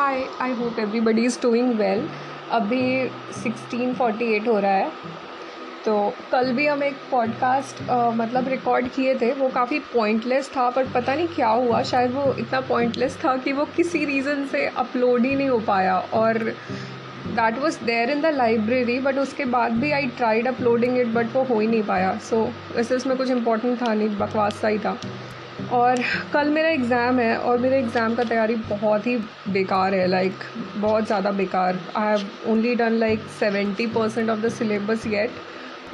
Hi I hope everybody is doing well अभी 16:48 हो रहा है। तो कल भी हम एक पॉडकास्ट मतलब रिकॉर्ड किए थे। वो काफ़ी पॉइंटलेस था पर पता नहीं क्या हुआ। शायद वो इतना पॉइंटलेस था कि वो किसी रीज़न से अपलोड ही नहीं हो पाया। और that was there in the library but उसके बाद भी I tried uploading it but वो हो ही नहीं पाया। सो so, उसमें कुछ इंपॉर्टेंट था नहीं बकवास सा ही था। और कल मेरा एग्ज़ाम है और मेरे एग्ज़ाम का तैयारी बहुत ही बेकार है लाइक like, बहुत ज़्यादा बेकार। I have only done like seventy percent of the syllabus yet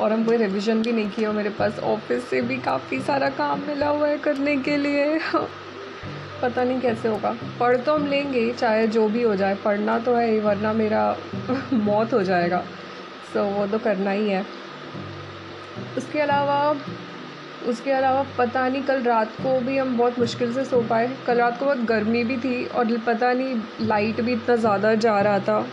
और हम कोई रिविज़न भी नहीं किया मेरे पास। ऑफ़िस से भी काफ़ी सारा काम मिला हुआ है करने के लिए। पता नहीं कैसे होगा। पढ़ तो हम लेंगे चाहे जो भी हो जाए। पढ़ना तो है वरना मेरा मौत हो जाएगा। सो so, वो तो करना ही है। उसके अलावा उसके अलावा पता नहीं, कल रात को भी हम बहुत मुश्किल से सो पाए। कल रात को बहुत गर्मी भी थी और पता नहीं लाइट भी इतना ज़्यादा जा रहा था।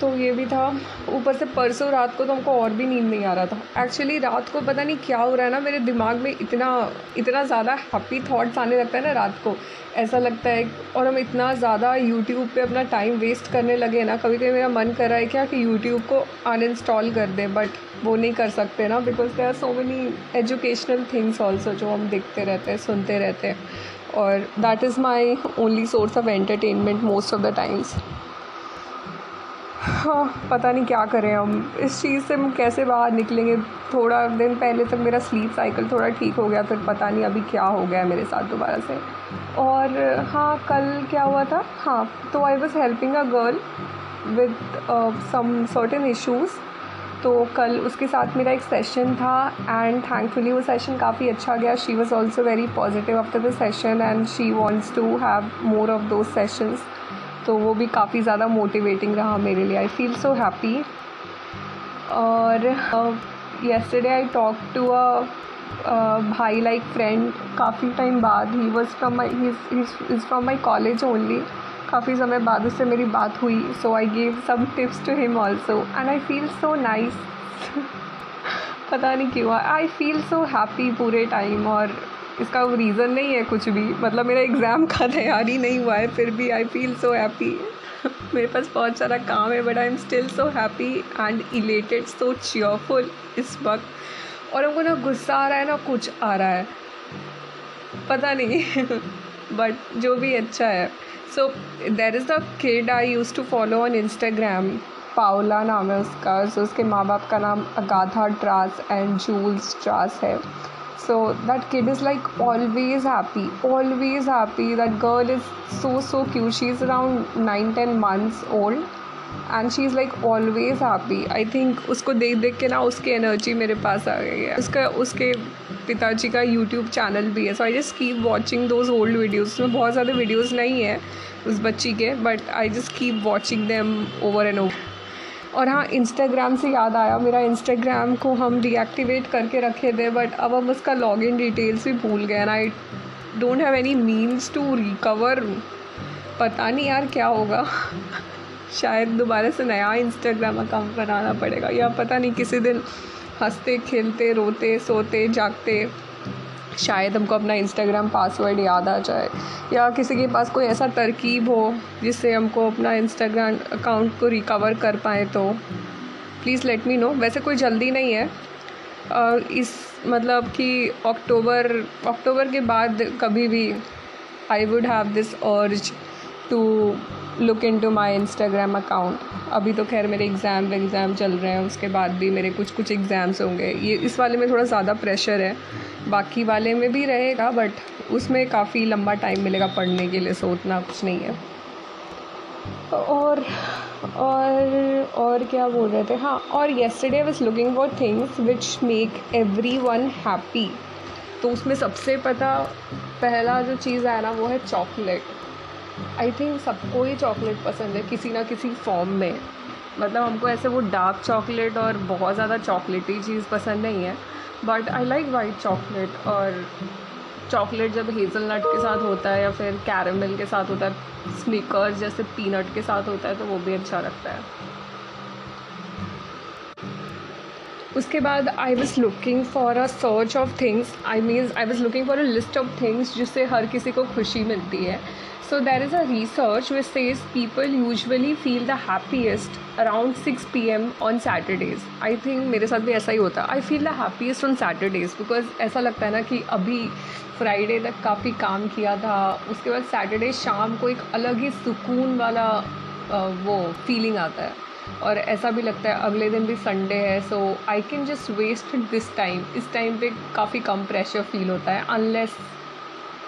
तो ये भी था। ऊपर से परसों रात को तो हमको और भी नींद नहीं आ रहा था। एक्चुअली रात को पता नहीं क्या हो रहा है ना, मेरे दिमाग में इतना इतना ज़्यादा हैप्पी थाट्स आने लगता है ना रात को। ऐसा लगता है और हम इतना ज़्यादा यूट्यूब पे अपना टाइम वेस्ट करने लगे ना कभी कभी मेरा मन कर रहा है क्या कि यूट्यूब को अनइंस्टॉल कर दें बट वो नहीं कर सकते ना because they are so many educational things also जो हम देखते रहते हैं, सुनते रहते हैं। और that is my only source of entertainment most of the times हाँ पता नहीं क्या करें हम। इस चीज़ से हम कैसे बाहर निकलेंगे? थोड़ा दिन पहले तक मेरा स्लीप साइकिल थोड़ा ठीक हो गया, फिर पता नहीं अभी क्या हो गया मेरे साथ दोबारा से। और हाँ कल क्या हुआ था? हाँ तो I was helping a girl with some certain issues तो कल उसके साथ मेरा एक सेशन था एंड थैंकफुली वो सेशन काफ़ी अच्छा गया। She was also very positive after the session and she wants to have more of those sessions तो वो भी काफ़ी ज़्यादा मोटिवेटिंग रहा मेरे लिए. आई फील सो हैप्पी और yesterday I talk to a भाई लाइक फ्रेंड काफ़ी टाइम बाद. He was from my is from my college only काफ़ी समय बाद उससे मेरी बात हुई. So I gave some tips to him also and I feel so nice पता नहीं क्यों. आई फील सो हैप्पी पूरे टाइम और इसका रीज़न नहीं है कुछ भी। मतलब मेरा एग्ज़ाम का तैयारी नहीं हुआ है फिर भी आई फील सो हैप्पी मेरे पास बहुत सारा काम है but I am still so happy and elated so cheerful इस वक्त। और हमको ना गुस्सा आ रहा है ना कुछ आ रहा है। पता नहीं बट जो भी अच्छा है। So there is the kid I use to follow on Instagram Paola नाम है उसका। सो so, उसके माँ बाप का नाम Agatha Trass and Jules Trass है। So, that kid is, like, always happy always happy. That girl is so so cute. She's around 9 10 months old and she is like always happy I think उसको देख देख के ना उसकी energy मेरे पास आ गई है। उसका, उसके पिताजी का यूट्यूब चैनल भी है। So I just keep watching those old videos उसमें बहुत ज़्यादा वीडियोज़ नहीं है उस बच्ची के but I just keep watching them over and over और हाँ इंस्टाग्राम से याद आया, मेरा इंस्टाग्राम को हम डीएक्टिवेट करके रखे थे बट अब हम उसका लॉगिन डिटेल्स भी भूल गए ना I don't have any means to recover पता नहीं यार क्या होगा। शायद दोबारा से नया इंस्टाग्राम अकाउंट बनाना पड़ेगा, या पता नहीं किसी दिन हँसते, खेलते, रोते, सोते, जागते। शायद हमको अपना इंस्टाग्राम पासवर्ड याद आ जाए या किसी के पास कोई ऐसा तरकीब हो जिससे हमको अपना इंस्टाग्राम अकाउंट को रिकवर कर पाए तो। प्लीज़ लेट मी नो वैसे कोई जल्दी नहीं है। इस मतलब कि अक्टूबर अक्टूबर के बाद कभी भी I would have this urge to look into my Instagram account अभी तो खैर मेरे एग्ज़ाम एग्ज़ाम चल रहे हैं, उसके बाद भी मेरे कुछ कुछ एग्ज़ाम्स होंगे। ये, इस वाले में थोड़ा ज़्यादा प्रेशर है। बाकी वाले में भी रहेगा बट उसमें काफ़ी लंबा टाइम मिलेगा पढ़ने के लिए सो उतना कुछ नहीं है। और और और क्या बोल रहे थे? हाँ और yesterday was looking for things which make everyone happy तो उसमें सबसे पता, पहला जो चीज़ है ना, वो है चॉकलेट आई थिंक सबको ही चॉकलेट पसंद है किसी ना किसी फॉर्म में। मतलब हमको ऐसे वो डार्क चॉकलेट और बहुत ज़्यादा चॉकलेटी चीज़ पसंद नहीं है। But I like white chocolate और चॉकलेट जब हेज़ल नट के साथ होता है या फिर कैरमल के साथ होता है स्निकर्स जैसे पीनट के साथ होता है तो वो भी अच्छा लगता है। उसके बाद I was looking for a search of things I means I was looking for a list of things जिससे हर किसी को खुशी मिलती है। So there is a research which says people usually feel the happiest around 6 p.m. on Saturdays. I think मेरे साथ भी ऐसा ही होता है I feel the happiest on Saturdays because ऐसा लगता है ना कि अभी फ्राइडे तक काफ़ी काम किया था उसके बाद सैटरडे शाम को एक अलग ही सुकून वाला वो फीलिंग आता है और ऐसा भी लगता है अगले दिन भी संडे है so I can just waste this time इस टाइम पे काफ़ी कम प्रेशर फील होता है unless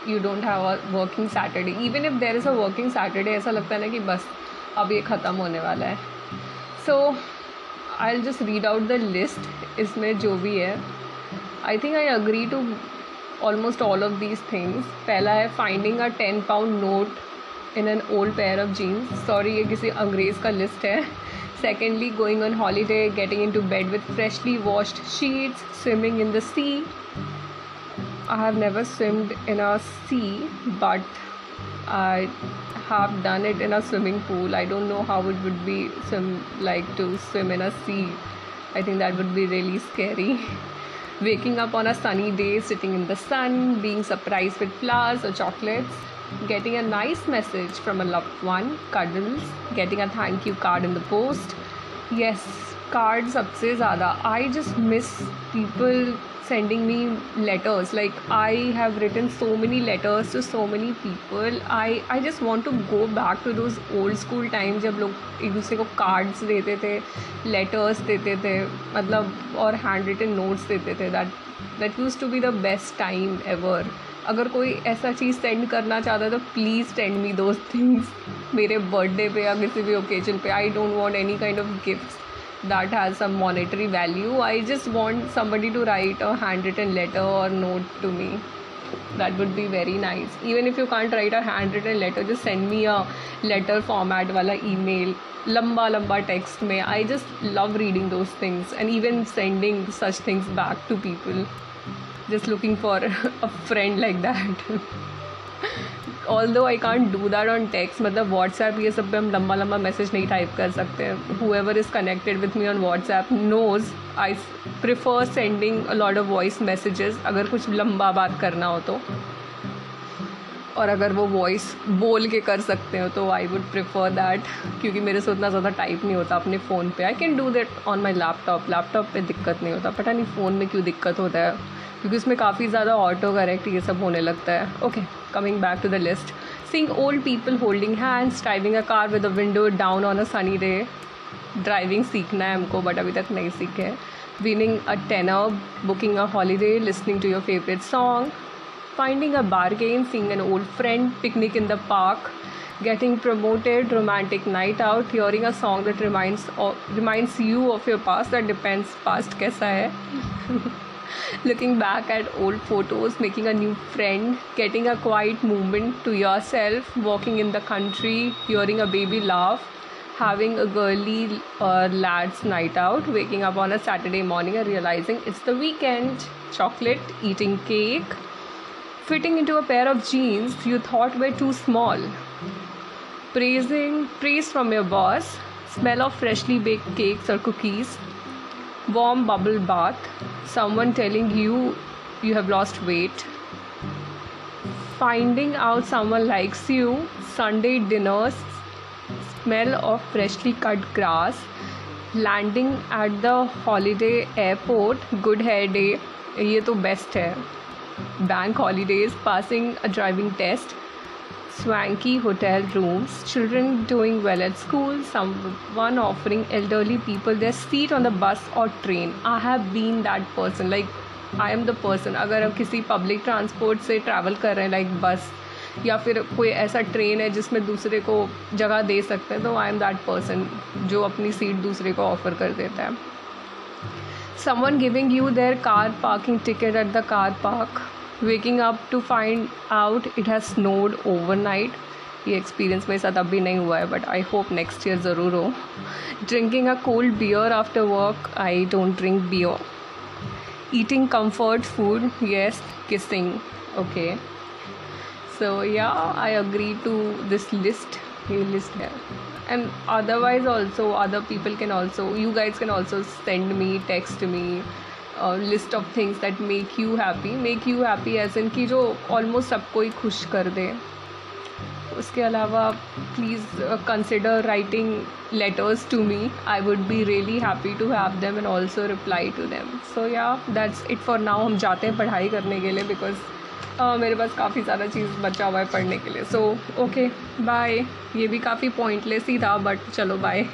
you don't have a working Saturday even if there is a working Saturday ऐसा लगता है ना कि बस अब ये ख़त्म होने वाला है। So I just read out the list इसमें जो भी है। I think I agree to almost all of these things पहला है finding a ten pound note in an old pair of jeans sorry ये किसी अंग्रेज़ का लिस्ट है। Secondly going on holiday getting into bed with freshly washed sheets swimming in the sea I have never swimmed in a sea, but I have done it in a swimming pool. I don't know how it would be swim like to swim in a sea. I think that would be really scary. Waking up on a sunny day, sitting in the sun, being surprised with flowers or chocolates, getting a nice message from a loved one, cuddles, getting a thank you card in the post. Yes, cards सबसे ज़्यादा I just miss people Sending me letters. Like, i have written so many letters to so many people. I i just want to go back to those old school times जब लोग एक दूसरे को cards देते थे letters देते थे मतलब और हैंड रिटन नोट्स देते थे. That that used to be the best time ever अगर कोई ऐसा चीज़ सेंड करना चाहता है तो please send me those things मेरे बर्थडे पे या किसी भी ओकेजन पे. I don't want any kind of gifts that has some monetary value. I just want somebody to write a handwritten letter or note to me. That would be very nice. Even if you can't write a handwritten letter, just send me a letter format wala email. Lamba lamba text me. I just love reading those things and even sending such things back to people. Just looking for a friend like that. Although I can't do that on texts मतलब WhatsApp ये सब पे हम लंबा लंबा message नहीं type कर सकते। हैं whoever is connected with me on WhatsApp knows I prefer sending lot of voice messages अगर कुछ लंबा बात करना हो तो। और अगर वो वॉइस बोल के कर सकते हो तो आई वुड प्रिफर दैट क्योंकि मेरे से उतना ज़्यादा टाइप नहीं होता अपने फ़ोन पे। I can do that on my laptop laptop पे दिक्कत नहीं होता। पता नहीं फ़ोन में क्यों दिक्कत होता है, क्योंकि उसमें काफ़ी ज़्यादा ऑटो करेक्ट ये सब होने लगता है। Okay coming back to the list seeing old people holding hands driving a car with a window down on a sunny day driving सीखना है हमको बट अभी तक नहीं सीखे winning a tenner booking a holiday listening to your favourite song finding a bargain seeing an old friend picnic in the park getting promoted romantic night out hearing a song that reminds reminds you of your past that depends past kaisa hai looking back at old photos, making a new friend, getting a quiet moment to yourself, walking in the country, hearing a baby laugh, having a girly or lad's night out, waking up on a Saturday morning and realizing it's the weekend, chocolate, eating cake, fitting into a pair of jeans you thought were too small, praising praise from your boss, smell of freshly baked cakes or cookies, warm bubble bath, someone telling you you have lost weight, finding out someone likes you, Sunday dinners, smell of freshly cut grass, landing at the holiday airport, good hair day, ये तो best है bank holidays passing a driving test swanky hotel rooms, children doing well at school, someone offering elderly people their seat on the bus or train. I have been that person. Like, I am the person अगर हम किसी public transport से travel कर रहे हैं like बस या फिर कोई ऐसा ट्रेन है जिसमें दूसरे को जगह दे सकते हैं तो आई एम दैट पर्सन जो अपनी सीट दूसरे को ऑफ़र कर देता है someone giving you their car parking ticket at the car park waking up to find out it has snowed overnight ये एक्सपीरियंस मेरे साथ अभी नहीं हुआ है but I hope next year ज़रूर हो। Drinking a cold beer after work I don't drink beer eating comfort food yes kissing okay so yeah I agree to this list ये लिस्ट है। And otherwise also, other people can also, you guys can also send me, text me list of things that make you happy make you happy as in कि जो almost सबको ही खुश कर दे। उसके अलावा please consider writing letters to me I would be really happy to have them and also reply to them so yeah that's it for now हम जाते हैं पढ़ाई करने के लिए बिकॉज़ uh, मेरे पास काफ़ी सारा चीज़ बचा हुआ है पढ़ने के लिए। सो ओके बाय ये भी काफ़ी पॉइंटलेस ही था बट चलो बाय